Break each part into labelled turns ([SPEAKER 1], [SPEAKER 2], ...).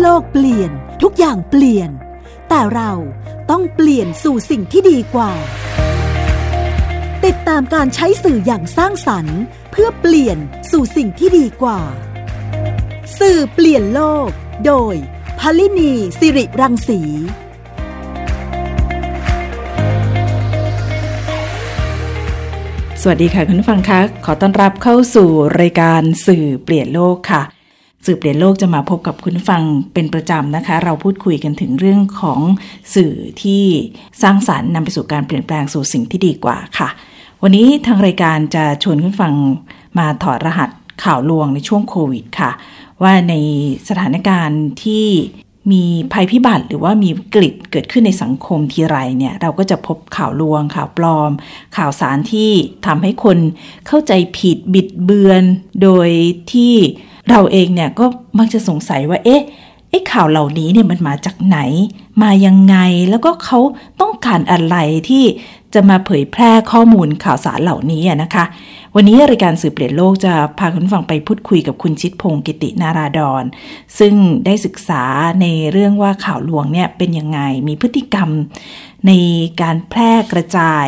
[SPEAKER 1] โลกเปลี่ยน ทุกอย่างเปลี่ยน แต่เราต้องเปลี่ยนสู่สิ่งที่ดีกว่า ติดตามการใช้สื่ออย่างสร้างสรรค์ เพื่อเปลี่ยนสู่สิ่งที่ดีกว่า สื่อเปลี่ยนโลก โดยพลินีสิริรังสี
[SPEAKER 2] สวัสดีค่ะคุณฟังคะขอต้อนรับเข้าสู่รายการสื่อเปลี่ยนโลกค่ะ สื่อเปลี่ยนโลกจะมาพบกับคุณฟังเป็นประจำนะคะ เราพูดคุยกันถึงเรื่องของสื่อที่สร้างสารรค์นำไปสู่การเปลี่ยนแปลงสู่สิ่งที่ดีกว่าค่ะ วันนี้ทางรายการจะชวนคุณฟังมาถอดรหัสข่าวลวงในช่วงโควิดค่ะ ว่าในสถานการณ์ที่มีภัยพิบัติหรือว่ามีกฤตเกิดขึ้นในสังคมทีไรเนี่ยเราก็จะพบข่าวลวงข่าวปลอม ข่าวสารที่ทำให้คนเข้าใจผิดบิดเบือน โดยที่ เราเองเนี่ยก็มักจะสงสัยว่า เอ๊ะไอ้ข่าวเหล่านี้เนี่ยมันมาจากไหน มายังไงแล้วก็เขาต้องการอะไรที่จะมาเผยแพร่ข้อมูลข่าวสารเหล่านี้นะคะ วันนี้รายการสื่อเปลี่ยนโลกจะพาคุณฟังไปพูดคุยกับคุณชิดพงศ์กิตินาราดอนซึ่งได้ศึกษาในเรื่องว่าข่าวลวงเนี่ยเป็นยังไงมีพฤติกรรมในการแพร่กระจาย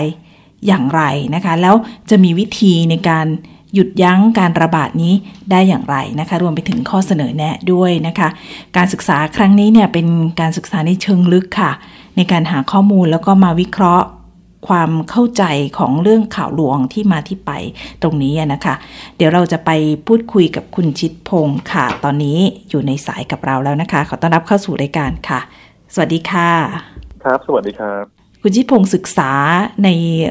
[SPEAKER 2] อย่างไรนะคะ แล้วจะมีวิธีในการ หยุดยั้งการระบาดนี้ได้อย่างไรนะคะ รวมไปถึงข้อเสนอแนะด้วยนะคะ การศึกษาครั้งนี้เนี่ยเป็นการศึกษาในเชิงลึกค่ะ ในการหาข้อมูลแล้วก็มาวิเคราะห์ความเข้าใจของเรื่องข่าวลวงที่มาที่ไปตรงนี้นะคะ เดี๋ยวเราจะไปพูดคุยกับคุณชิดพงศ์ค่ะ ตอนนี้อยู่ในสายกับเราแล้วนะคะ ขอต้อนรับเข้าสู่รายการค่ะ สวัสดีค่ะ
[SPEAKER 3] ครับ สวัสดีครับ
[SPEAKER 2] คุณชิดพงศ์ศึกษาใน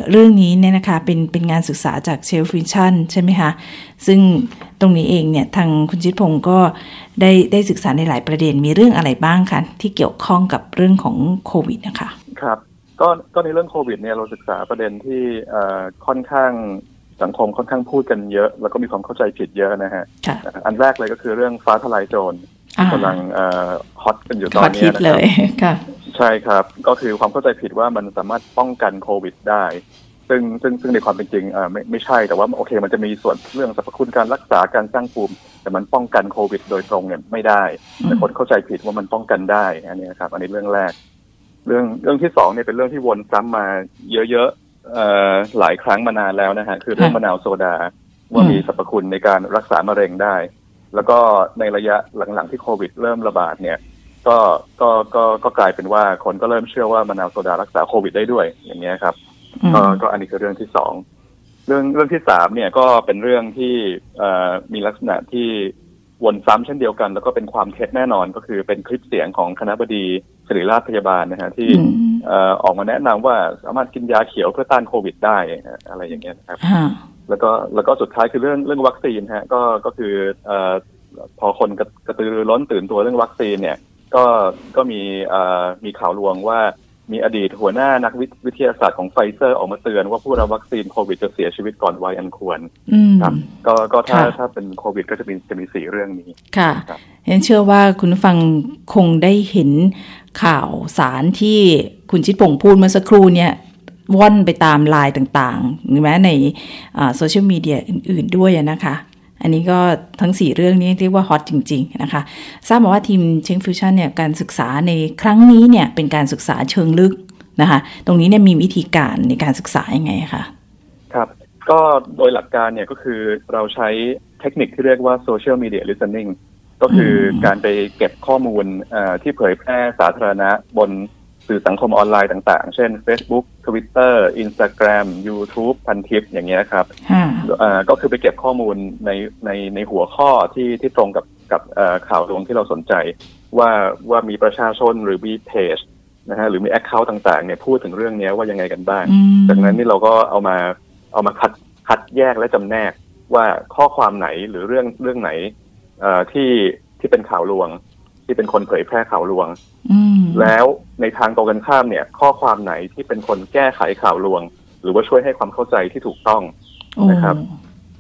[SPEAKER 2] เรื่องนี้เนี่ยนะคะเป็นเป็นงานศึกษาจากเชงฟิวชั่นใช่ไหมคะ ซึ่งตรงนี้เองเนี่ยทางคุณชิดพงศ์ก็ได้ได้ศึกษาในหลายประเด็นมีเรื่องอะไรบ้างคะที่เกี่ยวข้องกับเรื่องของโควิดนะคะ
[SPEAKER 3] ครับก็ก็ในเรื่องโควิดเนี่ยเราศึกษาประเด็นที่ค่อนข้างสังคมค่อนข้างพูดกันเยอะ แล้วก็มีความเข้าใจผิดเยอะนะฮะ อันแรกเลยก็คือเรื่องฟ้าทลายโจรกำลังฮอตกันอยู่ตอนนี้
[SPEAKER 2] นะครับ
[SPEAKER 3] ใช่ครับ ก็คือความเข้าใจผิดว่ามันสามารถป้องกันโควิดได้ ซึ่งซึ่งซึ่งในความเป็นจริงอ่าไม่ไม่ใช่แต่ว่าโอเค มันจะมีส่วนเรื่องสรรพคุณการรักษาการสร้างภูมิ แต่มันป้องกันโควิด โดยตรงเนี่ยไม่ได้ แต่คนเข้าใจผิดว่ามันป้องกันได้อันนี้ครับ อันนี้เรื่องแรก เรื่องเรื่องที่สองเนี่ยเป็นเรื่องที่วนซ้ำมาเยอะๆเอ่อหลายครั้งมานานแล้วนะฮะคือเรื่องมะนาวโซดาว่ามีสรรพคุณในการรักษามะเร็งได้ แล้วก็ในระยะหลังๆที่โควิด เริ่มระบาดเนี่ย ก็ก็ก็ก็กลายเป็นว่าคนก็เริ่มเชื่อว่ามะนาวโซดารักษาโควิดได้ด้วยอย่างเงี้ยครับก็ก็อันนี้คือเรื่องที่สองเรื่องเรื่องที่สามเนี่ยก็เป็นเรื่องที่เอ่อมีลักษณะที่วนซ้ำเช่นเดียวกัน แล้วก็เป็นความเท็จแน่นอนก็คือเป็นคลิปเสียงของคณะบดีศิริราชพยาบาลนะฮะที่เอ่อออกมาแนะนำว่าสามารถกินยาเขียวเพื่อต้านโควิดได้อะไรอย่างเงี้ยนะครับ แล้วก็แล้วก็สุดท้ายคือเรื่องเรื่องวัคซีนฮะก็ก็คือเอ่อพอคนกระตือรือร้นตื่นตัวเรื่องวัคซีนเนี่ย ก็ก็มีมีข่าวลวงว่ามีอดีตหัวหน้านักวิทยาศาสตร์ของไฟเซอร์ออกมาเตือนว่าผู้รับวัคซีนโควิดจะเสียชีวิตก่อนวัยอันควรครับก็ก็ถ้าถ้าเป็นโควิดก็จะมีจะมีสี่เรื่องนี้
[SPEAKER 2] ค่ะฉันเชื่อว่าคุณฟังคงได้เห็นข่าวสารที่คุณชิดพงศ์พูดเมื่อสักครู่เนี่ยว่อนไปตามไลน์ต่างๆหรือแม้ในโซเชียลมีเดียอื่น ๆ ด้วยนะคะ อันนี้ก็ทั้ง 4 เรื่องนี้เรียกว่า hot จริง ๆ นะคะ ทราบมาว่าทีมเชงฟิวชั่นเนี่ยการศึกษาในครั้งนี้เนี่ยเป็นการศึกษาเชิงลึกนะคะ ตรงนี้เนี่ยมีวิธีการในการศึกษายังไงคะ
[SPEAKER 3] ครับ ก็โดยหลักการเนี่ยก็คือเราใช้เทคนิคที่เรียกว่า social media listening ก็คือการไปเก็บข้อมูลที่เผยแพร่สาธารณะบน สื่อสังคมออนไลน์ต่างๆ เช่น Facebook Twitter Instagram YouTube พันทิปอย่างเงี้ยครับก็คือไปเก็บข้อมูลในในในหัวข้อที่ที่ตรงกับกับข่าวลวงที่เราสนใจ ว่าว่ามีประชาชนหรือมีเพจนะฮะหรือมี account ต่างๆเนี่ยพูดถึงเรื่องนี้ว่ายังไงกันบ้าง จากนั้นนี่เราก็เอามาเอามาคัดคัดแยกและจำแนกว่าข้อความไหนหรือเรื่องเรื่องไหนที่ที่เป็นข่าวลวง ที่เป็นคนเผยแพร่ข่าวลวงแล้วในทางตรงกันข้ามเนี่ย ข้อความไหนที่เป็นคนแก้ไขข่าวลวง หรือว่าช่วยให้ความเข้าใจที่ถูกต้องนะครับ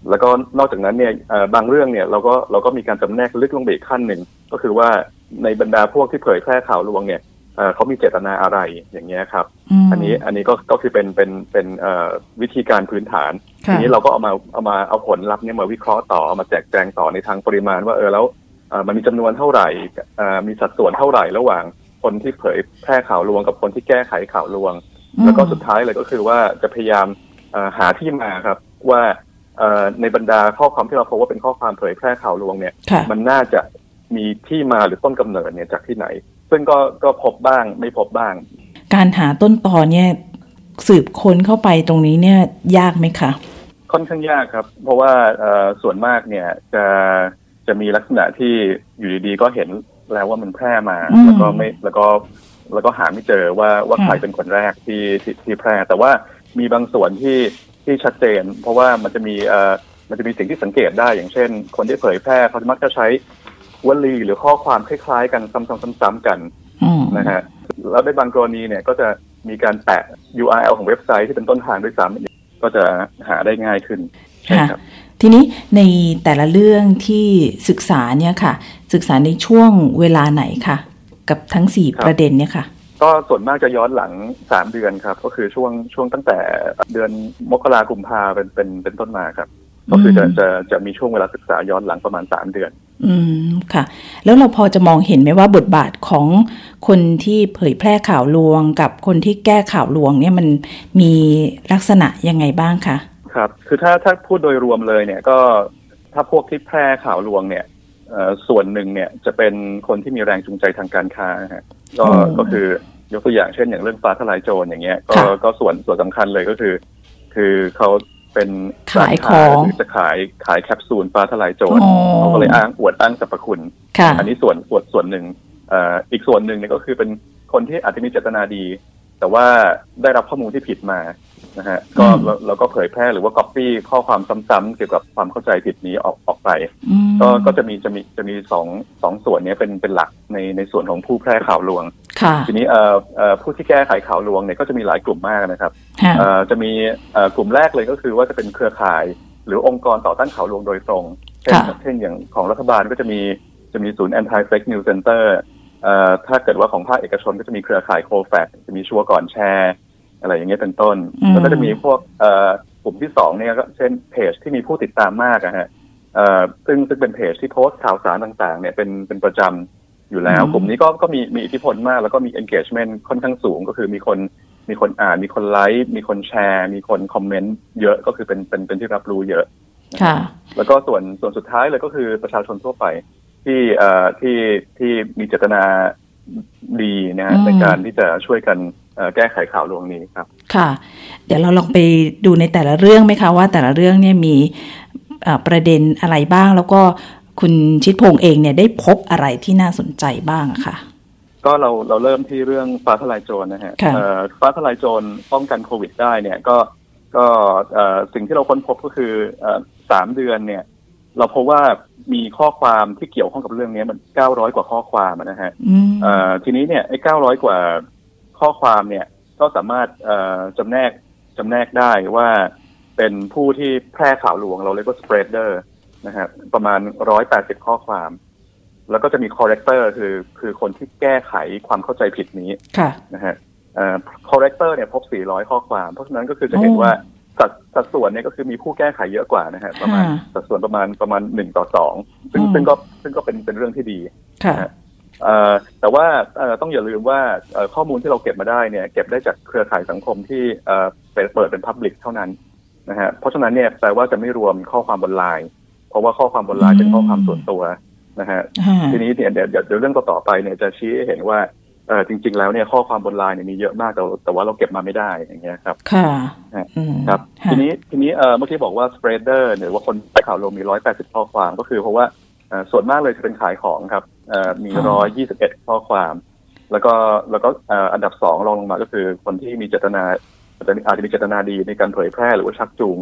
[SPEAKER 3] แล้วก็นอกจากนั้นเนี่ยบางเรื่องเนี่ยเราก็เราก็มีการจำแนกลึกลงไปอีกขั้นหนึ่งก็คือว่าในบรรดาพวกที่เผยแพร่ข่าวลวงเนี่ยเขามีเจตนาอะไรอย่างเงี้ยครับ อันนี้อันนี้ก็ก็คือเป็นเป็นเป็นวิธีการพื้นฐาน ทีนี้เราก็เอามาเอามาเอาผลลัพธ์เนี่ยมาวิเคราะห์ต่อเอามาแจกแจงต่อในทางปริมาณว่าเออแล้วเอ่อ มันมีจำนวนเท่าไหร่เอ่อมีสัดส่วนเท่าไหร่ระหว่างคนที่เผยแพร่ข่าวลวงกับคนที่แก้ไขข่าวลวง แล้วก็สุดท้ายเลยก็คือว่าจะพยายามเอ่อหาที่มาครับว่าเอ่อในบรรดาข้อความที่เราพบว่าเป็นข้อความเผยแพร่ข่าวลวงเนี่ย
[SPEAKER 2] ค่ะ
[SPEAKER 3] มันน่าจะมีที่มาหรือต้นกำเนิดเนี่ยจากที่ไหน ซึ่งก็ก็พบบ้างไม่พบบ้าง
[SPEAKER 2] การหาต้นตอเนี่ยสืบค้นเข้าไปตรงนี้เนี่ยยากไหมคะ
[SPEAKER 3] ค่อนข้างยากครับ เพราะว่าเอ่อส่วนมากเนี่ยจะ จะมีลักษณะที่อยู่ดีๆก็เห็นแล้วว่ามันแพร่มา
[SPEAKER 2] อืม
[SPEAKER 3] แล้วก็ไม่แล้วก็แล้วก็หาไม่เจอว่าว่า
[SPEAKER 2] ค่ะ
[SPEAKER 3] ใครเป็นคนแรกที่ที่ที่แพร่ แต่ว่ามีบางส่วนที่ที่ชัดเจน เพราะว่ามันจะมีเอ่อมันจะมีสิ่งที่สังเกตได้อย่างเช่น คนที่เผยแพร่เขามักจะใช้วลีหรือข้อความคล้ายๆ กันซ้ำๆๆๆกัน
[SPEAKER 2] อืม
[SPEAKER 3] นะฮะแล้วในบางกรณีเนี่ยก็จะมีการแปะ URL ของเว็บไซต์ที่เป็นต้นทางด้วยซ้ำก็จะหาได้ง่ายขึ้นใช่
[SPEAKER 2] ค่ะ
[SPEAKER 3] ครับ
[SPEAKER 2] ทีนี้ในแต่ละเรื่องที่ศึกษาเนี่ยค่ะ ศึกษาในช่วงเวลาไหนคะกับทั้งสี่
[SPEAKER 3] ครับ
[SPEAKER 2] ประเด็นเนี่ยค่ะ
[SPEAKER 3] ก็ส่วนมากจะย้อนหลังสามเดือนครับ ก็คือช่วงช่วงตั้งแต่เดือนมกราคมพาเป็นเป็นเป็นต้นมาครับ ก็คือจะ
[SPEAKER 2] อืม
[SPEAKER 3] จะจะมีช่วงเวลาศึกษาย้อนหลังประมาณสามเดือน
[SPEAKER 2] อืมค่ะ แล้วเราพอจะมองเห็นไหมว่าบทบาทของคนที่เผยแพร่ข่าวลวง กับคนที่แก้ข่าวลวงเนี่ยมันมีลักษณะยังไงบ้างคะ
[SPEAKER 3] ครับ คือถ้าถ้าพูดโดยรวมเลยเนี่ยก็ถ้าพวกที่แพร่ข่าวลวงเนี่ยเอ่อส่วนหนึ่งเนี่ยจะเป็นคนที่มีแรงจูงใจทางการค้าฮะก็
[SPEAKER 2] อืม
[SPEAKER 3] ก็คือยกตัวอย่างเช่นอย่างเรื่องฟ้าทลายโจรอย่างเงี้ยก็
[SPEAKER 2] ค่ะ
[SPEAKER 3] ก็ส่วนส่วนสำคัญเลยก็คือ คือเขาเป็น
[SPEAKER 2] ขาย
[SPEAKER 3] ร้นค้
[SPEAKER 2] ของ
[SPEAKER 3] หรือจะขายขายแคปซูลฟ้าทลายโจร
[SPEAKER 2] อ๋อ
[SPEAKER 3] เขาก็เลยอ้างอวดอ้างสรรพคุณ
[SPEAKER 2] ค่ะ
[SPEAKER 3] อันนี้ส่วนส่วนส่วนหนึ่งเอ่ออีกส่วนหนึ่งเนี่ยก็คือเป็นคนที่อาจจะมีเจตนาดี แต่ว่าได้รับข้อมูลที่ผิดมานะฮะก็
[SPEAKER 2] อืม
[SPEAKER 3] เราเราก็เผยแพร่หรือว่าก๊อปปี้ข้อความซ้ำๆเกี่ยวกับความเข้าใจผิดนี้ออกออกไป
[SPEAKER 2] อืม
[SPEAKER 3] ก็ก็จะมีจะมีจะมีสองสองส่วนเนี้ยเป็นเป็นหลักในในส่วนของผู้แพร่ข่าวลวง
[SPEAKER 2] ค่ะ
[SPEAKER 3] ทีนี้เอ่อเอ่อผู้ที่แก้ไขข่าวลวงเนี่ยก็จะมีหลายกลุ่มมากนะครับ
[SPEAKER 2] ค่ะ
[SPEAKER 3] เอ่อจะมีเอ่อกลุ่มแรกเลยก็คือว่าจะเป็นเครือข่าย หรือองค์กรต่อต้านข่าวลวงโดยตรงเช่น
[SPEAKER 2] ค่ะ
[SPEAKER 3] เช่นอย่างของรัฐบาลก็จะมีจะมีศูนย์ anti fake news center เอ่อ ถ้าเกิดว่าของภาคเอกชนก็จะมีเครือข่ายโคแฟกจะมีชัวร์ก่อนแชร์อะไรอย่างเงี้ยเป็นต้น
[SPEAKER 2] อืม
[SPEAKER 3] แล้วก็จะมีพวกเอ่อกลุ่มที่สองเนี่ยก็เช่นเพจที่มีผู้ติดตามมากอะฮะเอ่อซึ่งซึ่งเป็นเพจที่โพสต์ข่าวสารต่างๆ เนี่ยเป็นเป็นประจำอยู่แล้ว กลุ่มนี้ก็ก็มีมีอิทธิพลมาก แล้วก็มี engagement ค่อนข้างสูงก็คือมีคนมีคนอ่าน มีคนไลค์มีคนแชร์ มีคนคอมเมนต์เยอะก็คือเป็นเป็นเป็นที่รับรู้เยอะ
[SPEAKER 2] ค่ะ
[SPEAKER 3] แล้วก็ส่วนส่วนสุดท้ายเลยก็คือประชาชนทั่วไป ที่เอ่อที่ที่มีเจตนาดีนะฮะ
[SPEAKER 2] อืม
[SPEAKER 3] ในการที่จะช่วยกันเอ่อแก้ไขข่าวลวงนี้ครับ
[SPEAKER 2] ค่ะ เดี๋ยวเราลองไปดูในแต่ละเรื่องไหมคะว่าแต่ละเรื่องเนี่ยมีเอ่อประเด็นอะไรบ้าง แล้วก็คุณชิดพงษ์เองเนี่ยได้พบอะไรที่น่าสนใจบ้างอะค่ะ
[SPEAKER 3] ก็เราเราเริ่มที่เรื่องฟ้าทลายโจรนะฮะ
[SPEAKER 2] ค่ะ
[SPEAKER 3] เอ่อฟ้าทลายโจรป้องกันโควิดได้เนี่ยก็ก็เอ่อสิ่งที่เราค้นพบก็คือเอ่อสามเดือนเนี่ย เราพบว่ามีข้อความที่เกี่ยวข้องกับเรื่องนี้มันเก้าร้อยกว่าข้อความอะนะฮะ
[SPEAKER 2] อืม
[SPEAKER 3] เอ่อทีนี้เนี่ยไอ้เก้าร้อยกว่าข้อความเนี่ยก็สามารถเอ่อจำแนกจำแนกได้ว่าเป็นผู้ที่แพร่ข่าวลวงเราเรียกว่า spreader นะฮะประมาณร้อยแปดสิบข้อความ แล้วก็จะมี corrector คือคือคนที่แก้ไขความเข้าใจผิดนี้
[SPEAKER 2] ค่ะ
[SPEAKER 3] นะฮะเอ่อ corrector เนี่ยพบ 400 ข้อความ เพราะฉะนั้นก็คือจะเห็น
[SPEAKER 2] โอ้
[SPEAKER 3] ว่า สัดสัดส่วนเนี่ยก็คือมีผู้แก้ไขเยอะกว่านะฮะประมาณ
[SPEAKER 2] ค่ะ
[SPEAKER 3] สัดส่วนประมาณประมาณหนึ่งต่อสองซึ่ง
[SPEAKER 2] อืม
[SPEAKER 3] ซึ่งก็ซึ่งก็เป็นเป็นเรื่องที่ดี
[SPEAKER 2] ค่ะ
[SPEAKER 3] เอ่อแต่ว่าเอ่อต้องอย่าลืมว่าเอ่อข้อมูลที่เราเก็บมาได้เนี่ย เก็บได้จากเครือข่ายสังคมที่เอ่อเปิดเปิดเป็นพับลิกเท่านั้นนะฮะเพราะฉะนั้นเนี่ยแปลว่าจะไม่รวมข้อความบนไลน์เพราะว่าข้อความบนไลน์เป็นข้อความส่วนตัวนะฮะ
[SPEAKER 2] ค่ะ
[SPEAKER 3] ทีนี้เนี่ยเดี๋ยวเดี๋ยวเดี๋ยวเรื่องต่อๆไปเนี่ยจะชี้ให้เห็นว่า เออจริง ๆ แล้วเนี่ยข้อความบนไลน์เนี่ยมีเยอะมากแต่แต่ว่าเราเก็บมาไม่ได้อย่างเงี้ยครับ
[SPEAKER 2] ค่ะ
[SPEAKER 3] ฮะ
[SPEAKER 2] อืม
[SPEAKER 3] ครับ
[SPEAKER 2] ค่ะ
[SPEAKER 3] ทีนี้ทีนี้เออเมื่อกี้บอกว่า spreader หรือว่าคนขายข่าวลงมี180ข้อความก็คือเพราะว่าเอ่อส่วนมากเลยจะเป็นขายของครับเอ่อมี121ข้อความ แล้วก็แล้วก็เอ่ออันดับสองรองลงมาก็คือคนที่มีเจตนาอาจจะอาจจะมีเจตนาดีในการเผยแพร่หรือว่าชักจูง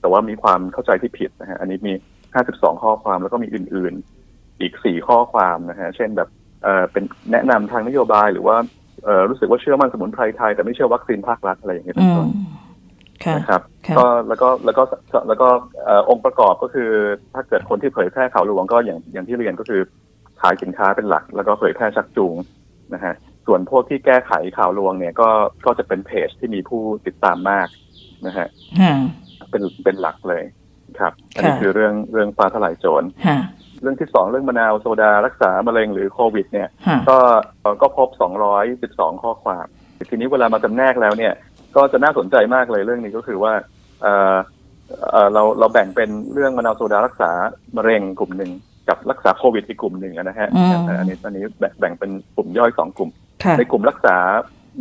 [SPEAKER 3] แต่ว่ามีความเข้าใจที่ผิดนะฮะอันนี้มี52ข้อความแล้วก็มีอื่น ๆ อีก4ข้อความนะฮะเช่นแบบ เอ่อเป็นแนะนำทางนโยบายหรือว่าเอ่อรู้สึกว่าเชื่อมั่นสมุนไพรไทย แต่ไม่เชื่อวัคซีนภาครัฐอะไรอย่างเงี้ยเป็
[SPEAKER 2] อื
[SPEAKER 3] นต้
[SPEAKER 2] ม
[SPEAKER 3] น
[SPEAKER 2] ค่ะ
[SPEAKER 3] นะครับ
[SPEAKER 2] ค่ะ
[SPEAKER 3] ก็แล้วก็แล้วก็แล้วก็เอ่อองค์ประกอบก็คือ ถ้าเกิดคนที่เผยแพร่ข่าวลวงก็อย่างอย่างที่เรียนก็คือขายสินค้าเป็นหลัก แล้วก็เผยแพร่ชักจูงนะฮะส่วนพวกที่แก้ไขข่าวลวงเนี่ยก็ก็จะเป็นเพจที่มีผู้ติดตามมากนะฮะ
[SPEAKER 2] ค่ะ
[SPEAKER 3] เป็นเป็นหลักเลยครับ อันนี้
[SPEAKER 2] ค่ะ
[SPEAKER 3] คือเรื่องเรื่องฟ้าทลายโจร
[SPEAKER 2] ค่ะ
[SPEAKER 3] เรื่องที่สองเรื่องมะนาวโซดารักษามะเร็งหรือโควิดเนี่ย
[SPEAKER 2] ค่ะ
[SPEAKER 3] ก็ก็พบ 212 ข้อความ ทีนี้เวลามาจำแนกแล้วเนี่ยก็จะน่าสนใจมากเลยเรื่องนี้ก็คือว่าเอ่อเอ่อเราเราแบ่งเป็นเรื่องมะนาวโซดารักษามะเร็งกลุ่มหนึ่งกับรักษาโควิดอีกกลุ่มหนึ่งนะฮะ
[SPEAKER 2] อืม
[SPEAKER 3] อันนี้อันนี้แบ่งแบ่งเป็นกลุ่มย่อยสองกลุ่ม
[SPEAKER 2] ค่ะ
[SPEAKER 3] ในกลุ่มรักษา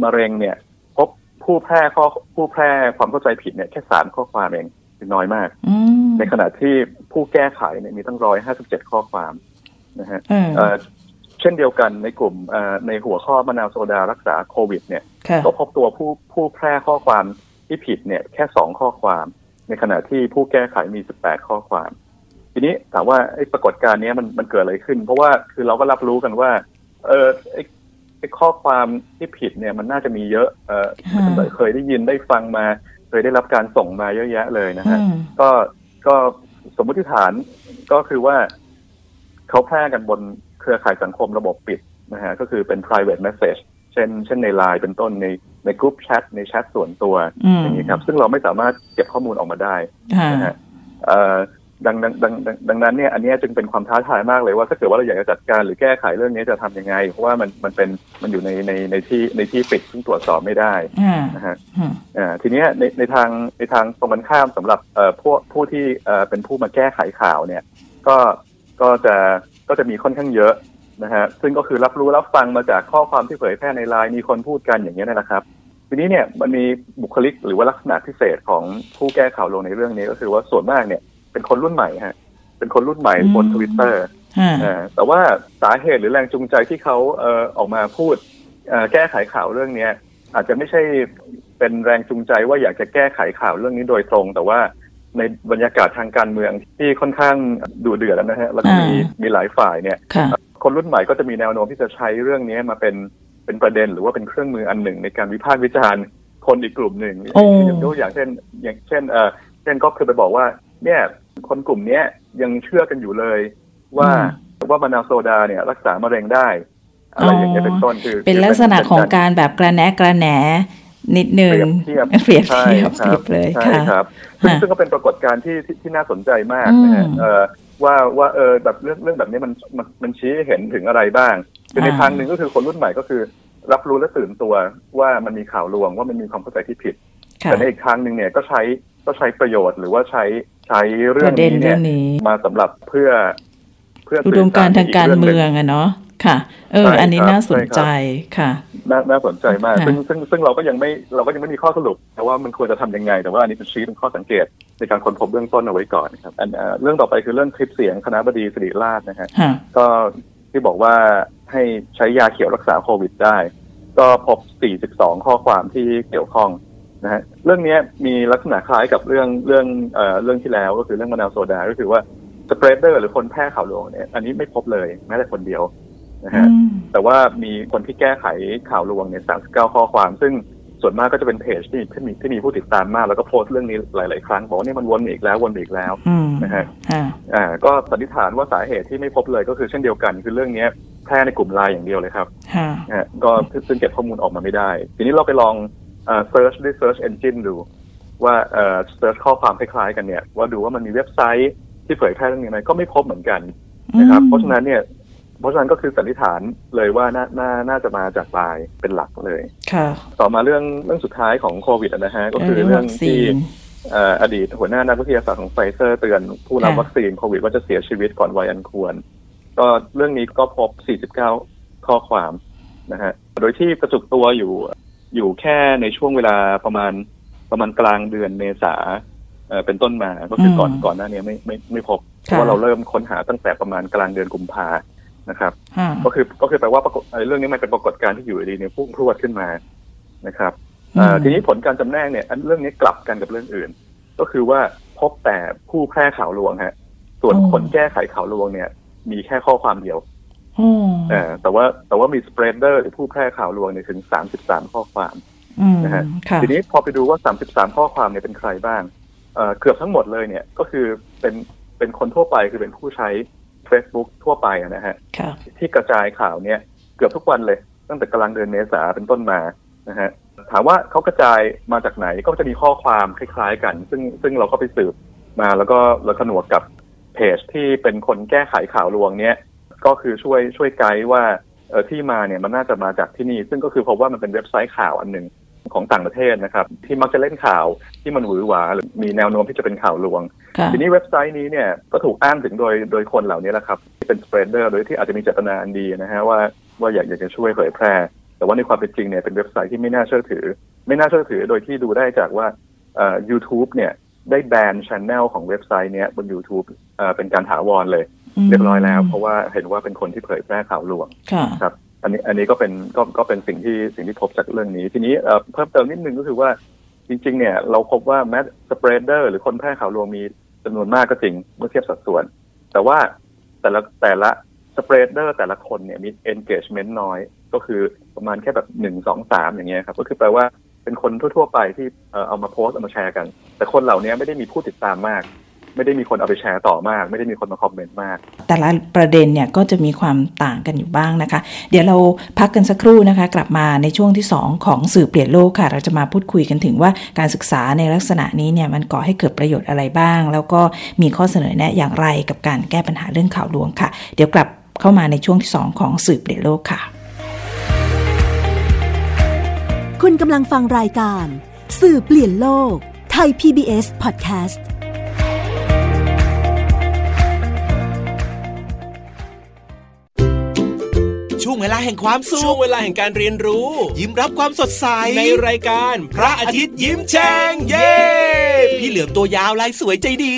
[SPEAKER 3] มะเร็งเนี่ย พบผู้แพร่ข้อผู้แพร่ความเข้าใจผิดเนี่ยแค่สามข้อความเองคือ น้อยมาก
[SPEAKER 2] อืม
[SPEAKER 3] ในขณะที่ผู้แก้ไขเนี่ยมีตั้งร้อยห้าสิบเจ็ดข้อความนะฮะ
[SPEAKER 2] เออ
[SPEAKER 3] เอ่อเช่นเดียวกันในกลุ่มเอ่อในหัวข้อมะนาวโซดารักษาโควิด เนี่ย
[SPEAKER 2] ค่ะ
[SPEAKER 3] ก็พบตัวผู้ผู้แพร่ข้อความที่ผิดเนี่ยแค่สองข้อความ ในขณะที่ผู้แก้ไขมีสิบแปดข้อความ ทีนี้ถามว่าไอ้ปรากฏการณ์เนี้ยมันมันเกิดอะไรขึ้น เพราะว่าคือเราก็รับรู้กันว่า เออไอ้ไอ้ข้อความที่ผิดเนี่ยมันน่าจะมีเยอะ เออ
[SPEAKER 2] ค่ะ
[SPEAKER 3] เคยได้ยินได้ฟังมา เคยได้รับการส่งมาเยอะแยะเลยนะฮะ
[SPEAKER 2] อืม
[SPEAKER 3] ก็ก็สมมติฐานก็คือว่าเขาแพร่กันบนเครือข่ายสังคมระบบปิดนะฮะก็คือเป็น private message เช่น เช่นในไลน์เป็นต้นในในกลุ่มแชทในแชทส่วนตัว
[SPEAKER 2] อืม
[SPEAKER 3] อย่างนี้ครับ ซึ่งเราไม่สามารถเก็บข้อมูลออกมาได้
[SPEAKER 2] ค่ะ
[SPEAKER 3] นะฮะเอ่อ ดังดังดังดังดังนั้นเนี่ยอันเนี้ยจึงเป็นความท้าทายมากเลยว่าถ้าเกิดว่าเราอยากจะจัดการหรือแก้ไขเรื่องนี้จะทำยังไง เพราะว่ามันมันเป็นมันอยู่ในในในที่ในที่ปิดซึ่งตรวจสอบไม่ได้
[SPEAKER 2] อ่า
[SPEAKER 3] นะฮะ
[SPEAKER 2] อืม
[SPEAKER 3] อ่าทีเนี้ยในในทางในทางตรงกันข้ามสำหรับเอ่อผู้ผู้ที่เอ่อเป็นผู้มาแก้ไขข่าวเนี่ย ก็ก็จะก็จะมีค่อนข้างเยอะนะฮะซึ่งก็คือรับรู้รับฟังมาจากข้อความที่เผยแพร่ในไลน์มีคนพูดกันอย่างเงี้ยนะครับทีนี้เนี่ยมันมีบุคลิกหรือว่าลักษณะพิเศษของผู้แก้ข่าวลงในเรื่องนี้ก็คือว่าส่วนมากเนี่ย เป็นคนรุ่นใหม่ฮะ เป็นคนรุ่นใหม่บนทวิตเตอร์
[SPEAKER 2] อ่า
[SPEAKER 3] แต่ว่าสาเหตุหรือแรงจูงใจที่เขาเอ่อออกมาพูดเอ่อแก้ไขข่าวเรื่องเนี้ย อาจจะไม่ใช่เป็นแรงจูงใจว่าอยากจะแก้ไขข่าวเรื่องนี้โดยตรง แต่ว่าในบรรยากาศทางการเมืองที่ค่อนข้างดุเดือดนะฮะแล้วก็มี
[SPEAKER 2] อ่า
[SPEAKER 3] มีหลายฝ่ายเนี่ย
[SPEAKER 2] ค่ะ
[SPEAKER 3] คนรุ่นใหม่ก็จะมีแนวโน้มที่จะใช้เรื่องนี้มาเป็นเป็นประเด็นหรือว่าเป็นเครื่องมืออันหนึ่ง ในการวิพากษ์วิจารณ์คนอีกกลุ่มหนึ่ง
[SPEAKER 2] โอ้
[SPEAKER 3] อย่างตัวอย่างเช่น อย่างเช่นเออเช่นก็คือไปบอกว่า เนี่ยคนกลุ่มเนี้ยยังเชื่อกันอยู่เลย ว่าว่ามะนาวโซดาเนี่ยรักษามะเร็งได้อะไรอย่างเงี้ยเป็นต้นคือ
[SPEAKER 2] เป็นลักษณะของการแบบกระแนะกระแหนนิดนึง
[SPEAKER 3] เปรียบเทียบ
[SPEAKER 2] เปรียบ
[SPEAKER 3] ใช่
[SPEAKER 2] เทียบ
[SPEAKER 3] ค
[SPEAKER 2] เปรี
[SPEAKER 3] รั
[SPEAKER 2] ยบเลย
[SPEAKER 3] ใช่
[SPEAKER 2] ค่ะ
[SPEAKER 3] ครับซึ่ง
[SPEAKER 2] ค่ะ
[SPEAKER 3] ซึ่งก็เป็นปรากฏการณ์ที่ที่ที่น่าสนใจมากนะฮะ
[SPEAKER 2] อืม
[SPEAKER 3] เออว่าว่าเออแบบเรื่องเรื่องแบบนี้มันมันมันชี้ให้เห็นถึงอะไรบ้างคือใน
[SPEAKER 2] อ่า
[SPEAKER 3] ทางหนึ่งก็คือคนรุ่นใหม่ก็คือ รับรู้และตื่นตัวว่ามันมีข่าวลวงว่ามันมีความเข้าใจที่ผิด
[SPEAKER 2] ค่ะ
[SPEAKER 3] แต่ในอีกทางหนึ่งเนี่ยก็ใช้ก็ใช้ประโยชน์หรือว่าใช้ ใช้เรื่
[SPEAKER 2] ป
[SPEAKER 3] อง
[SPEAKER 2] ระเด็น
[SPEAKER 3] นี้
[SPEAKER 2] เรื่
[SPEAKER 3] เนี่
[SPEAKER 2] อยงนี้
[SPEAKER 3] มาสำหรับเพื่อ เพื่อ
[SPEAKER 2] อุ
[SPEAKER 3] สื่
[SPEAKER 2] ด
[SPEAKER 3] อ
[SPEAKER 2] ม
[SPEAKER 3] ส
[SPEAKER 2] การณ์ทางการ
[SPEAKER 3] ก
[SPEAKER 2] เมื
[SPEAKER 3] รื่
[SPEAKER 2] อง
[SPEAKER 3] หนึ่
[SPEAKER 2] อะเนาะค่ะ เออ
[SPEAKER 3] ใช่
[SPEAKER 2] อันนี้
[SPEAKER 3] ครับ
[SPEAKER 2] น่าสน
[SPEAKER 3] ใช่ครับ
[SPEAKER 2] ใจค่ะ
[SPEAKER 3] น่าน่าสนใจมาก
[SPEAKER 2] ค่ะ
[SPEAKER 3] ซึ่งซึ่งซึ่งเราก็ยังไม่เราก็ยังไม่มีข้อสรุป แต่ว่ามันควรจะทำยังไง แต่ว่าอันนี้เป็นชี้เป็นข้อสังเกตในการค้นพบเบื้องต้นเอาไว้ก่อนครับอันเอ่อเรื่องต่อไปคือเรื่องคลิปเสียงคณะบดีสิริราชนะฮะ
[SPEAKER 2] ค่ะ
[SPEAKER 3] ก็ที่บอกว่าให้ใช้ยาเขียวรักษาโควิดได้ ก็พบ 42 ข้อความที่เกี่ยวข้อง นะฮะเรื่องเนี้ยมีลักษณะคล้ายกับเรื่องเรื่องเอ่อเรื่องที่แล้วก็คือเรื่องมะนาวโซดาก็คือว่าspreader หรือคนแพร่ข่าวลวงเนี่ยอันนี้ไม่พบเลยแม้แต่คนเดียวนะฮะ
[SPEAKER 2] อืม
[SPEAKER 3] แต่ว่ามีคนที่แก้ไขข่าวลวงเนี่ย39ข้อความ ซึ่งส่วนมากก็จะเป็นเพจที่ที่มีที่มีผู้ติดตามมาก แล้วก็โพสต์เรื่องนี้หลาย ๆ ครั้งบอกว่านี่มันวนอีกแล้ววนอีกแล้ว
[SPEAKER 2] อืม
[SPEAKER 3] นะฮะ
[SPEAKER 2] ค่ะ
[SPEAKER 3] อ่าก็สันนิษฐานว่าสาเหตุที่ไม่พบเลยก็คือเช่นเดียวกัน คือเรื่องเนี้ยแพร่ในกลุ่มไลน์อย่างเดียวเลยครับ
[SPEAKER 2] ค่ะ
[SPEAKER 3] นะฮะก็ซึ่งเก็บข้อมูลออกมาไม่ได้ ทีนี้เราไปลอง เอ่อ search ด้วย search engine ดู ว่าเอ่อ search ข้อความคล้ายๆกันเนี่ย ว่าดูว่ามันมีเว็บไซต์ที่เผยแพร่เรื่องนี้ไหมก็ไม่พบเหมือนกันนะครับ เพราะฉะนั้นเนี่ยเพราะฉะนั้นก็คือสันนิษฐานเลยว่าน่าน่าน่าจะมาจากไลน์เป็นหลักเลย
[SPEAKER 2] ค่ะ
[SPEAKER 3] ต่อมาเรื่องเรื่องสุดท้ายของโควิดอะนะฮะก็คือ
[SPEAKER 2] เรื่อง
[SPEAKER 3] เรื่
[SPEAKER 2] อ
[SPEAKER 3] ง
[SPEAKER 2] วัคซี
[SPEAKER 3] ที่เอ่ออดีตหัวหน้านักวิทยาศาสตร์ของไฟเซอร์เตือนผู้รับ
[SPEAKER 2] ค่ะ
[SPEAKER 3] วัคซีนโควิดว่าจะเสียชีวิตก่อนวัยอันควร ก็เรื่องนี้ก็พบ 49 ข้อความนะฮะ โดยที่กระจุกตัวอยู่ อยู่แค่ในช่วงเวลาประมาณประมาณกลางเดือนเมษาเอ่อเป็นต้นมาก็คือก่อน
[SPEAKER 2] อืม
[SPEAKER 3] ก่อนหน้านี้ไม่ไม่ไม่พบเพ
[SPEAKER 2] ค่ะ
[SPEAKER 3] ราะว่าเราเริ่มค้นหาตั้งแต่ประมาณกลางเดือนกุมภานะครับ
[SPEAKER 2] ค่ะ
[SPEAKER 3] ก็คือก็คือแปลว่าปรากฏไอ้เรื่องนี้มันเป็นปรากฏการณ์ที่อยู่ดีๆเนี่ยพุ่งพรวดขึ้นมานะครับเอ่อทีนี้ผลการจำแนกเนี่ยอันเรื่องนี้กลับกันกับเรื่องอื่น ก็คือว่าพบแต่ผู้แพร่ข่าวลวงฮะส่วน
[SPEAKER 2] โอ้
[SPEAKER 3] คนแก้ไขข่าวลวงเนี่ย มีแค่ข้อความเดียว
[SPEAKER 2] โอ้
[SPEAKER 3] เออ แต่ว่าแต่ว่ามีสเปรดเดอร์หรือผู้แพร่ข่าวลวงเนี่ยถึง 33 ข้อความ
[SPEAKER 2] อืม
[SPEAKER 3] นะฮะ
[SPEAKER 2] ค่ะ
[SPEAKER 3] ทีนี้พอไปดูว่า 33 ข้อความเนี่ยเป็นใครบ้างเอ่อเกือบทั้งหมดเลยเนี่ยก็คือเป็นเป็นคนทั่วไปคือเป็นผู้ใช้ Facebook ทั่วไปอะนะฮะ
[SPEAKER 2] ค่ะ
[SPEAKER 3] ที่กระจายข่าวเนี่ยเกือบทุกวันเลย ตั้งแต่กลางเดือนเมษาเป็นต้นมานะฮะถามว่าเขากระจายมาจากไหนก็จะมีข้อความคล้ายๆกัน ซึ่งซึ่งเราก็ไปสืบมาแล้วก็เราขนวกกับเพเพจที่เป็นคนแก้ไขข่าวลวงเนี้ย ก็คือช่วยช่วยไกด์ว่าเออที่มาเนี่ยมันน่าจะมาจากที่นี่ ซึ่งก็คือเพราะว่ามันเป็นเว็บไซต์ข่าวอันหนึ่งของต่างประเทศนะครับ ที่มักจะเล่นข่าวที่มันหวือหวาหรือมีแนวโน้มที่จะเป็นข่าวลวง
[SPEAKER 2] ค่ะ
[SPEAKER 3] ทีนี้เว็บไซต์นี้เนี่ยก็ถูกอ้างถึงโดยโดยคนเหล่านี้แหละครับที่เป็นสเปรดเดอร์โดยที่อาจจะมีเจตนาอันดีนะฮะว่าว่าอยากอยากจะช่วยเผยแพร่ แต่ว่าในความเป็นจริงเนี่ยเป็นเว็บไซต์ที่ไม่น่าเชื่อถือ ไม่น่าเชื่อถือโดยที่ดูได้จากว่าเอ่อ YouTube เนี่ยได้แบน channel ของเว็บไซต์เนี้ยบน YouTube เอ่อเป็นการถาวรเลย เรียบร้อยแล้ว เพราะว่าเห็นว่าเป็นคนที่เผยแพร่ข่าวลวง
[SPEAKER 2] ค่ะ
[SPEAKER 3] ครับ อันนี้อันนี้ก็เป็นก็ก็เป็นสิ่งที่สิ่งที่พบจากเรื่องนี้ ทีนี้เอ่อเพิ่มเติมนิดนึงก็คือว่าจริง ๆ เนี่ย เราพบว่าแม้ spreader หรือคนแพร่ข่าวลวงมีจำนวนมากก็จริงเมื่อเทียบสัดส่วน แต่ว่าแต่ละแต่ละ spreader แต่ละคนเนี่ยมี engagement น้อย ก็คือประมาณแค่แบบหนึ่งสองสามอย่างเงี้ยครับ ก็คือแปลว่าเป็นคนทั่ว ๆ ไปที่เอ่อเอามาโพสต์เอามาแชร์กัน แต่คนเหล่านี้ไม่ได้มีผู้ติดตามมาก ไม่ได้มีคนเอาไปแชร์ต่อมาก ไม่ได้มีคนมาคอมเมนต์มาก
[SPEAKER 2] แต่ละประเด็นเนี่ยก็จะมีความต่างกันอยู่บ้างนะคะ เดี๋ยวเราพักกันสักครู่นะคะ กลับมาในช่วงที่ 2 ของสื่อเปลี่ยนโลกค่ะ เราจะมาพูดคุยกันถึงว่าการศึกษาในลักษณะนี้เนี่ยมันก่อให้เกิดประโยชน์อะไรบ้าง แล้วก็มีข้อเสนอแนะอย่างไรกับการแก้ปัญหาเรื่องข่าวลวงค่ะ เดี๋ยวกลับเข้ามาในช่วงที่ 2 ของสื่อเปลี่ยนโลกค่ะ
[SPEAKER 1] คุณกำลังฟังรายการ สื่อเปลี่ยนโลกไทย PBS Podcast
[SPEAKER 4] ช่วงเวลาแห่งความสุข
[SPEAKER 5] ช่วงเวลาแห่งการเรียนรู้
[SPEAKER 4] ยิ้มรับความสดใส
[SPEAKER 5] ในรายการ พระอาทิตย์ยิ้มแฉ่งเย้
[SPEAKER 4] พี่เหลือมตัวยาวลายสวยใจดี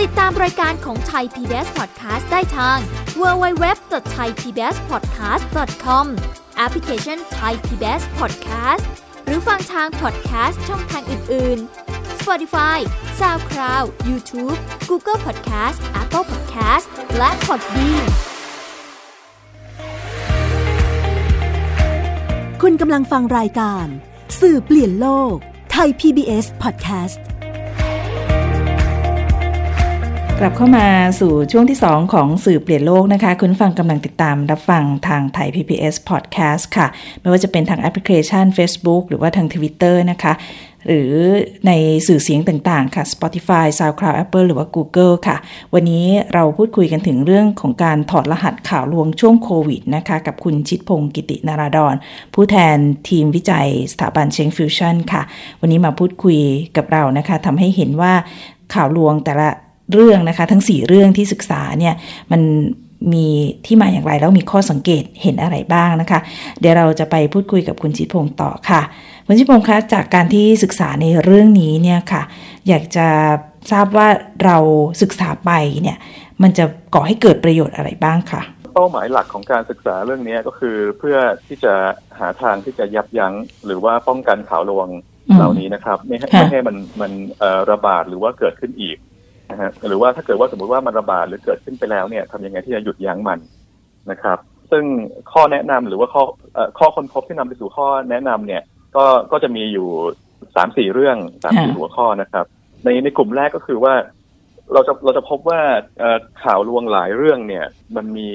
[SPEAKER 6] ติดตามรายการของไทย PBS Podcast ได้ทาง www.thaipbspodcast.com แอปพลิเคชัน Thai PBS Podcast หรือฟังทาง podcast ช่องทางอื่น ๆ Spotify SoundCloud YouTube Google Podcast Apple Podcast และ Podbean
[SPEAKER 1] คุณกำลังฟังรายการ สื่อเปลี่ยนโลก ไทย PBS Podcast
[SPEAKER 2] กลับเข้ามาสู่ช่วงที่ 2 ของสื่อเปลี่ยนโลกนะคะ คุณฟังกำลังติดตามรับฟังทางไทย PBS Podcast ค่ะ ไม่ว่าจะเป็นทางแอปพลิเคชัน Facebook หรือว่าทาง Twitter นะคะ หรือในสื่อเสียงต่างๆ ค่ะ Spotify SoundCloud Apple หรือว่า Google ค่ะ วันนี้เราพูดคุยกันถึงเรื่องของการถอดรหัสข่าวลวงช่วงโควิดนะคะ กับคุณชิดพงศ์กิตินาราดอนผู้แทนทีมวิจัยสถาบันเชงฟิวชั่นค่ะ วันนี้มาพูดคุยกับเรานะคะทำให้เห็นว่าข่าวลวงแต่ละ เรื่องนะคะ ทั้ง 4 เรื่องที่ศึกษาเนี่ยมันมีที่มาอย่างไรแล้วมีข้อสังเกตเห็นอะไรบ้างนะคะ เดี๋ยวเราจะไปพูดคุยกับคุณชิดพงศ์ต่อค่ะ คุณชิดพงศ์คะจากการที่ศึกษาในเรื่องนี้เนี่ยค่ะ อยากจะทราบว่าเราศึกษาไปเนี่ยมันจะก่อให้เกิดประโยชน์อะไรบ้างคะ
[SPEAKER 3] เป้าหมายหลักของการศึกษาเรื่องนี้ก็คือเพื่อที่จะหาทางที่จะยับยั้งหรือว่าป้องกันข่าวลวง
[SPEAKER 2] อืม
[SPEAKER 3] เหล่านี้นะครับ ไม่ให้
[SPEAKER 2] ค่ะ
[SPEAKER 3] ไม่ให้มันมันเอ่อระบาดหรือว่าเกิดขึ้นอีก นะฮะหรือว่าถ้าเกิดว่าสมมติว่ามันระบาดหรือเกิดขึ้นไปแล้วเนี่ยทำยังไงที่จะหยุดยั้งมันนะครับ ซึ่งข้อแนะนำหรือว่าข้อเอ่อข้อค้นพบที่นำไปสู่ข้อแนะนำเนี่ย ก็ก็จะมีอยู่สามสี่เรื่องสามสี่
[SPEAKER 2] ค่ะ
[SPEAKER 3] หัวข้อนะครับ ในในกลุ่มแรกก็คือว่าเราจะเราจะพบว่าเอ่อข่าวลวงหลายเรื่องเนี่ย มันมี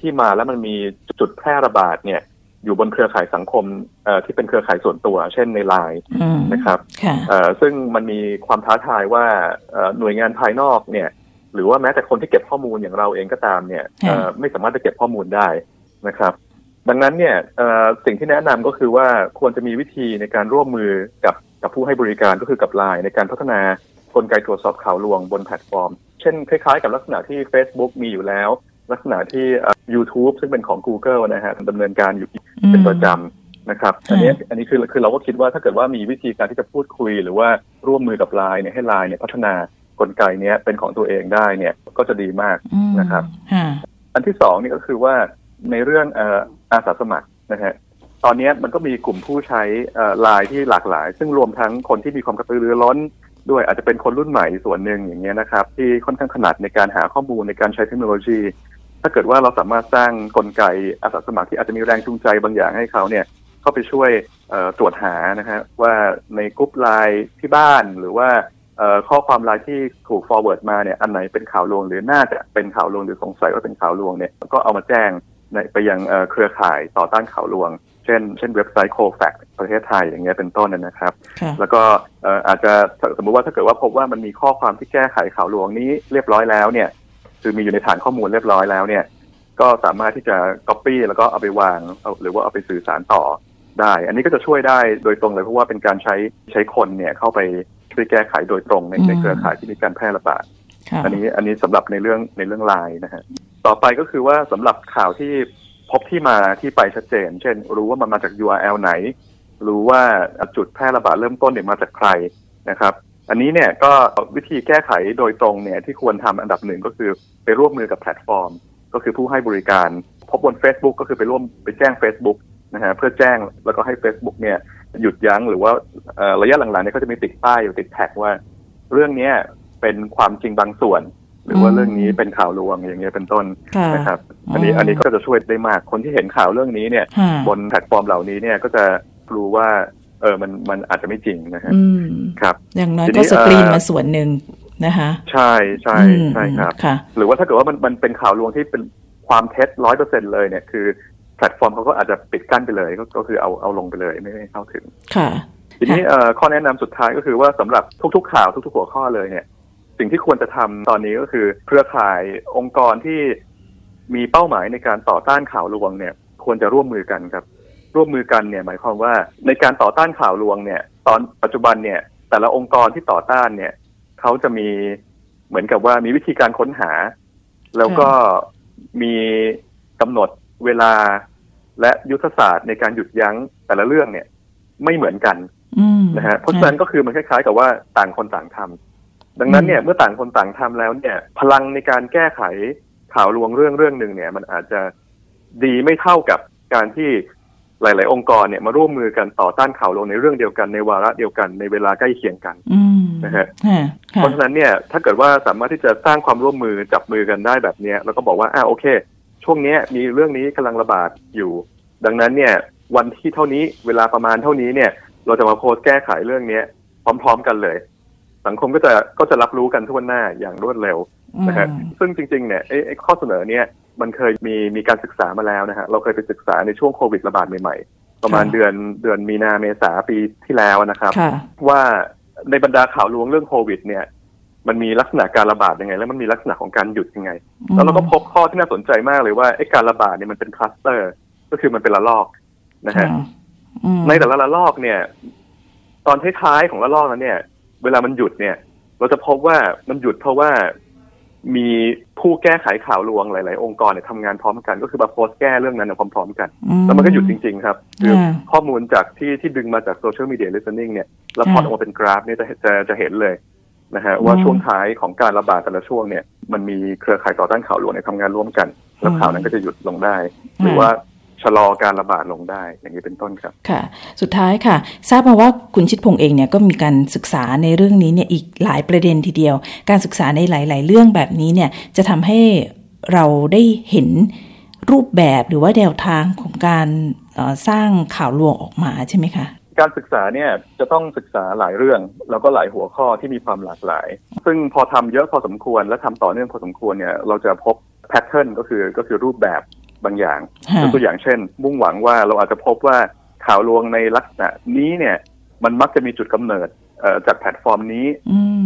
[SPEAKER 3] ที่มาแล้วมันมีจุดแพร่ระบาดเนี่ย อยู่บนเครือข่ายสังคมเอ่อที่เป็นเครือข่ายส่วนตัว เช่นในไลน์
[SPEAKER 2] อืม
[SPEAKER 3] นะครับ
[SPEAKER 2] ค่ะ
[SPEAKER 3] เอ่อซึ่งมันมีความท้าทายว่าเอ่อหน่วยงานภายนอกเนี่ย หรือว่าแม้แต่คนที่เก็บข้อมูลอย่างเราเองก็ตามเนี่ยเอ่อไม่สามารถจะเก็บข้อมูลได้นะครับ ดังนั้นเนี่ยเอ่อสิ่งที่แนะนำก็คือว่าควรจะมีวิธีในการร่วมมือกับกับผู้ให้บริการก็คือกับไลน์ในการพัฒนากลไกตรวจสอบข่าวลวงบนแพลตฟอร์ม เช่นคล้ายๆ กับลักษณะที่ Facebook มีอยู่แล้ว ลักษณะที่เอ่อ YouTube ซึ่งเป็นของ Google นะฮะดำเนินการอยู่เป็นประจำนะครับ อันนี้อันนี้คือคือเราก็คิดว่าถ้าเกิดว่ามีวิธีการที่จะพูดคุย หรือว่าร่วมมือกับไลน์เนี่ยให้ไลน์เนี่ยพัฒนากลไกเนี้ยเป็นของตัวเองได้เนี่ยก็จะดีมาก
[SPEAKER 2] อืม
[SPEAKER 3] นะครับ
[SPEAKER 2] ค่ะ
[SPEAKER 3] อันที่สองนี่ก็คือว่าในเรื่องเอ่ออาสาสมัครนะฮะตอนนี้มันก็มีกลุ่มผู้ใช้ไลน์ที่หลากหลาย ซึ่งรวมทั้งคนที่มีความกระตือรือร้นด้วยอาจจะเป็นคนรุ่นใหม่ส่วนหนึ่งอย่างเงี้ยนะครับ ที่ค่อนข้างถนัดในการหาข้อมูลในการใช้เทคโนโลยี ถ้าเกิดว่าเราสามารถสร้างกลไกอาสาสมัครที่อาจจะมีแรงจูงใจบางอย่างให้เขาเนี่ยเข้าไปช่วยตรวจหานะฮะว่าในกลุ่มไลน์ที่บ้านหรือว่าข้อความไลน์ที่ถูก forward มาเนี่ยอันไหนเป็นข่าวลวงหรือน่าจะเป็นข่าวลวงหรือสงสัยว่าเป็นข่าวลวงเนี่ยก็เอามาแจ้งไปยังเครือข่ายต่อต้านข่าวลวง เช่น เช่นเว็บไซต์โคแฟกประเทศไทยอย่างเงี้ยเป็นต้นนะครับ แล้วก็อาจจะสมมุติว่าถ้าเกิดว่าพบว่ามันมีข้อความที่แก้ไขข่าวลวงนี้เรียบร้อยแล้วเนี่ย คือมีอยู่ในฐานข้อมูลเรียบร้อยแล้วเนี่ย ก็สามารถที่จะ copy แล้วก็เอาไปวางหรือว่าเอาไปสื่อสารต่อได้ อันนี้ก็จะช่วยได้โดยตรงเลยเพราะว่าเป็นการใช้ใช้คนเนี่ยเข้าไปช่วยแก้ไขโดยตรงในในเครือข่ายที่มีการแพร่ระบาดอันนี้อันนี้สำหรับในเรื่องในเรื่องไลน์นะฮะต่อไปก็คือว่าสำหรับข่าวที่พบที่มาที่ไปชัดเจน เช่น รู้ว่ามันมาจาก URL ไหน รู้ว่าจุดแพร่ระบาดเริ่มต้นเนี่ยมาจากใครนะครับ อันนี้เนี่ยก็วิธีแก้ไขโดยตรงเนี่ยที่ควรทำอันดับหนึ่งก็คือ ไปร่วมมือกับแพลตฟอร์ม ก็คือผู้ให้บริการ พบบน Facebook ก็คือไปร่วมไปแจ้ง Facebook นะฮะเพื่อแจ้งแล้วก็ให้ Facebook เนี่ยหยุดยั้งหรือว่าระยะหลังๆเนี่ยเขาจะมีติดป้ายอยู่ติด tag ว่า เรื่องนี้เป็นความจริงบางส่วน หรือว่าเรื่องนี้เป็นข่าวลวงอย่างเงี้ยเป็นต้นนะครับ อันนี้อันนี้ก็จะช่วยได้มากคนที่เห็นข่าวเรื่องนี้เนี่ย บนแพลตฟอร์มเหล่านี้เนี่ยก็จะรู้ว่าเออมันมันอาจจะไม่จริงนะครับครับ
[SPEAKER 2] อย่างน้อยก็สกรีนมาส่วนหนึ่ง นะคะ
[SPEAKER 3] ใช่ใช่ใช่ครับ หรือว่าถ้าเกิดว่ามันมันเป็นข่าวลวงที่เป็นความเท็จร้อยเปอร์เซ็นต์เลยเนี่ยคือแพลตฟอร์มเขาก็อาจจะปิดกั้นไปเลยก็คือเอาเอาลงไปเลยไม่ให้เข้าถึง
[SPEAKER 2] ค่ะ
[SPEAKER 3] ทีนี้ข้อแนะนำสุดท้ายก็คือว่าสำหรับทุก ๆ ข่าวทุก ๆ หัวข้อเลยเนี่ย สิ่งที่ควรจะทำตอนนี้ก็คือ เครือข่ายองค์กรที่มีเป้าหมายในการต่อต้านข่าวลวงเนี่ย ควรจะร่วมมือกันครับ ร่วมมือกันเนี่ย หมายความว่าในการต่อต้านข่าวลวงเนี่ย ตอนปัจจุบันเนี่ย แต่ละองค์กรที่ต่อต้านเนี่ย เขาจะมีเหมือนกับว่ามีวิธีการค้นหา แล้วก็มีกำหนดเวลาและยุทธศาสตร์ในการหยุดยั้งแต่ละเรื่องเนี่ย ไม่เหมือนกันนะฮะเพราะฉะนั้นก็คือมันคล้ายๆ กับว่าต่างคนต่างทำดังนั้นเนี่ยเมื่อต่างคนต่างทำแล้วเนี่ย พลังในการแก้ไขข่าวลวงเรื่องเรื่องหนึ่งเนี่ย มันอาจจะดีไม่เท่ากับการที่ หลาย ๆ องค์กรเนี่ยมาร่วมมือกันต่อต้านข่าวลวงในเรื่องเดียวกันในวาระเดียวกันในเวลาใกล้เคียงกันนะฮะเพราะฉะนั้นเนี่ยถ้าเกิดว่าสามารถที่จะสร้างความร่วมมือจับมือกันได้แบบเนี้ยแล้วก็บอกว่าอ่าโอเค ช่วงนี้มีเรื่องนี้กำลังระบาดอยู่ ดังนั้นเนี่ยวันที่เท่านี้เวลาประมาณเท่านี้เนี่ย เราจะมาโพสต์แก้ไขเรื่องเนี้ย พร้อม ๆ กันเลย สังคมก็จะก็จะรับรู้กันทุกวันหน้าอย่างรวดเร็วนะฮะซึ่งจริง ๆ เนี่ยไอ้ข้อเสนอเนี่ย มันเคยมีมีการศึกษามาแล้วนะฮะเราเคยไปศึกษาในช่วงโควิดระบาดใหม่ๆ ประมาณเดือนเดือนมีนาเมษาปีที่แล้วนะครับ ว่าในบรรดาข่าวลวงเรื่องโควิด เนี่ย มันมีลักษณะการระบาดยังไง แล้วมันมีลักษณะของการหยุดยังไง แล้วเราก็พบข้อที่น่าสนใจมากเลยว่าไอ้การระบาดเนี่ยมันเป็นคลัสเตอร์ ก็คือมันเป็นระลอกนะฮะในแต่ละระลอกเนี่ย ตอนท้ายๆของระลอกนั้นเนี่ย เวลามันหยุดเนี่ย เราจะพบว่ามันหยุดเพราะว่า มีผู้แก้ไขข่าวลวงหลาย ๆ องค์กรเนี่ยทำงานพร้อมกัน ก็คือมาโพสแก้เรื่องนั้นพร้อม ๆ กัน แล้วมันก็หยุดจริง ๆ ครับ คือข้อมูลจากที่ที่ดึงมาจาก social media listening เนี่ยแล้วพอออกมาเป็นกราฟเนี่ยจะจะจะเห็นเลยนะฮะว่าช่วงท้ายของการระบาดแต่ละช่วงเนี่ยมันมีเครือข่ายต่อต้านข่าวลวงเนี่ยทำงานร่วมกัน แล้วข่าวนั้นก็จะหยุดลงได้ หรือว่า ชะลอการระบาดลงได้ อย่างนี้เป็นต้นครับ
[SPEAKER 2] ค่ะ สุดท้ายค่ะ ทราบมาว่าคุณชิตพงษ์เองเนี่ยก็มีการศึกษาในเรื่องนี้เนี่ยอีกหลายประเด็นทีเดียว การศึกษาในหลาย ๆ เรื่องแบบนี้เนี่ยจะทำให้เราได้เห็นรูปแบบหรือว่าแนวทางของการสร้างข่าวลวงออกมาใช่ไหมคะ
[SPEAKER 3] การศึกษาเนี่ยจะต้องศึกษาหลายเรื่อง แล้วก็หลายหัวข้อที่มีความหลากหลาย ซึ่งพอทำเยอะพอสมควรและทำต่อเนื่องพอสมควรเนี่ยเราจะพบแพทเทิร์นก็คือก็คือรูปแบบ บางอย่างยกตัวอย่างเช่น มุ่งหวังว่าเราอาจจะพบว่าข่าวลวงในลักษณะนี้เนี่ย มันมักจะมีจุดกำเนิดจากแพลตฟอร์มนี้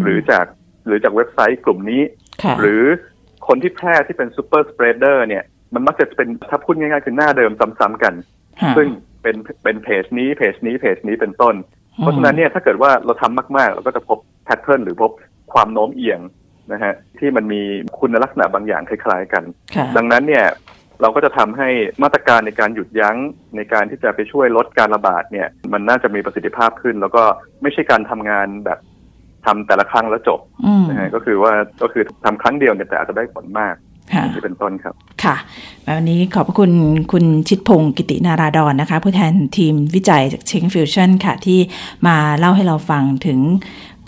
[SPEAKER 3] หรือจากหรือจากเว็บไซต์กลุ่มนี้ หรือคนที่แพร่ที่เป็น super spreader เนี่ย มันมักจะเป็นถ้าพูดง่ายๆคือหน้าเดิมซ้ำๆกัน ซึ่งเป็นเป็นเพจนี้เพจนี้เพจนี้เป็นต้น เพราะฉะนั้นเนี่ยถ้าเกิดว่าเราทำมากๆ เราก็จะพบ pattern หรือพบความโน้มเอียงนะฮะที่มันมีคุณลักษณะบางอย่างคล้ายๆกัน ดังนั้นเนี่ย เราก็จะทำให้มาตรการในการหยุดยั้งในการที่จะไปช่วยลดการระบาดเนี่ย มันน่าจะมีประสิทธิภาพขึ้น แล้วก็ไม่ใช่การทำงานแบบทำแต่ละครั้งแล้วจบนะฮะก็คือว่าก็คือทำครั้งเดียวเนี่ยแต่อาจจะได้ผลมาก
[SPEAKER 2] ค่ะ
[SPEAKER 3] ที่เป็นต้นครับ
[SPEAKER 2] ค่ะ วันนี้ขอบพระคุณคุณชิดพงศ์กิตินาราดอนนะคะ ผู้แทนทีมวิจัยจากเชงฟิวชั่นค่ะ ที่มาเล่าให้เราฟังถึง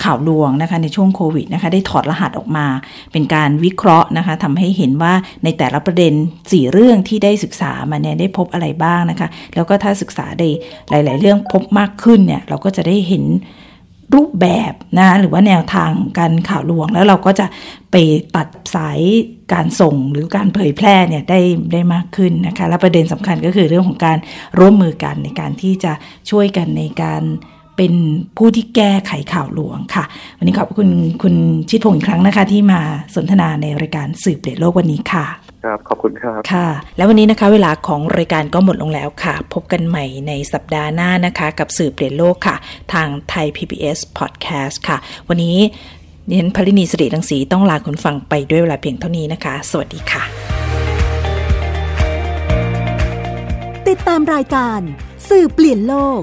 [SPEAKER 2] ข่าวลวงนะคะในช่วงโควิดนะคะได้ถอดรหัสออกมา เป็นการวิเคราะห์นะคะทำให้เห็นว่าในแต่ละประเด็น 4 เรื่องที่ได้ศึกษามาเนี่ยได้พบอะไรบ้างนะคะแล้วก็ถ้าศึกษาได้หลาย ๆ เรื่องพบมากขึ้นเนี่ยเราก็จะได้เห็นรูปแบบนะหรือว่าแนวทางการข่าวลวง แล้วเราก็จะไปตัดสายการส่งหรือการเผยแพร่เนี่ยได้ได้มากขึ้นนะคะและประเด็นสำคัญก็คือเรื่องของการร่วมมือกันในการที่จะช่วยกันในการ เป็นผู้ที่แก้ไขข่าวลวงค่ะ วันนี้ขอบคุณคุณชิดพงศ์อีกครั้งนะคะ ที่มาสนทนาในรายการสืบเปลี่ยนโลกวันนี้ค่ะ
[SPEAKER 3] ครับขอบคุณครับ
[SPEAKER 2] ค่ะ แล้ววันนี้นะคะ เวลาของรายการก็หมดลงแล้วค่ะ พบกันใหม่ในสัปดาห์หน้านะคะ กับสื่อเปลี่ยนโลกค่ะ ทางไทย PBS Podcast ค่ะ วันนี้ดิฉันพลินีสิริรังสีต้องลาคุณฟังไปด้วยเวลาเพียงเท่านี้นะคะ สวัสดีค่ะ
[SPEAKER 1] ติดตามรายการสื่อเปลี่ยนโลก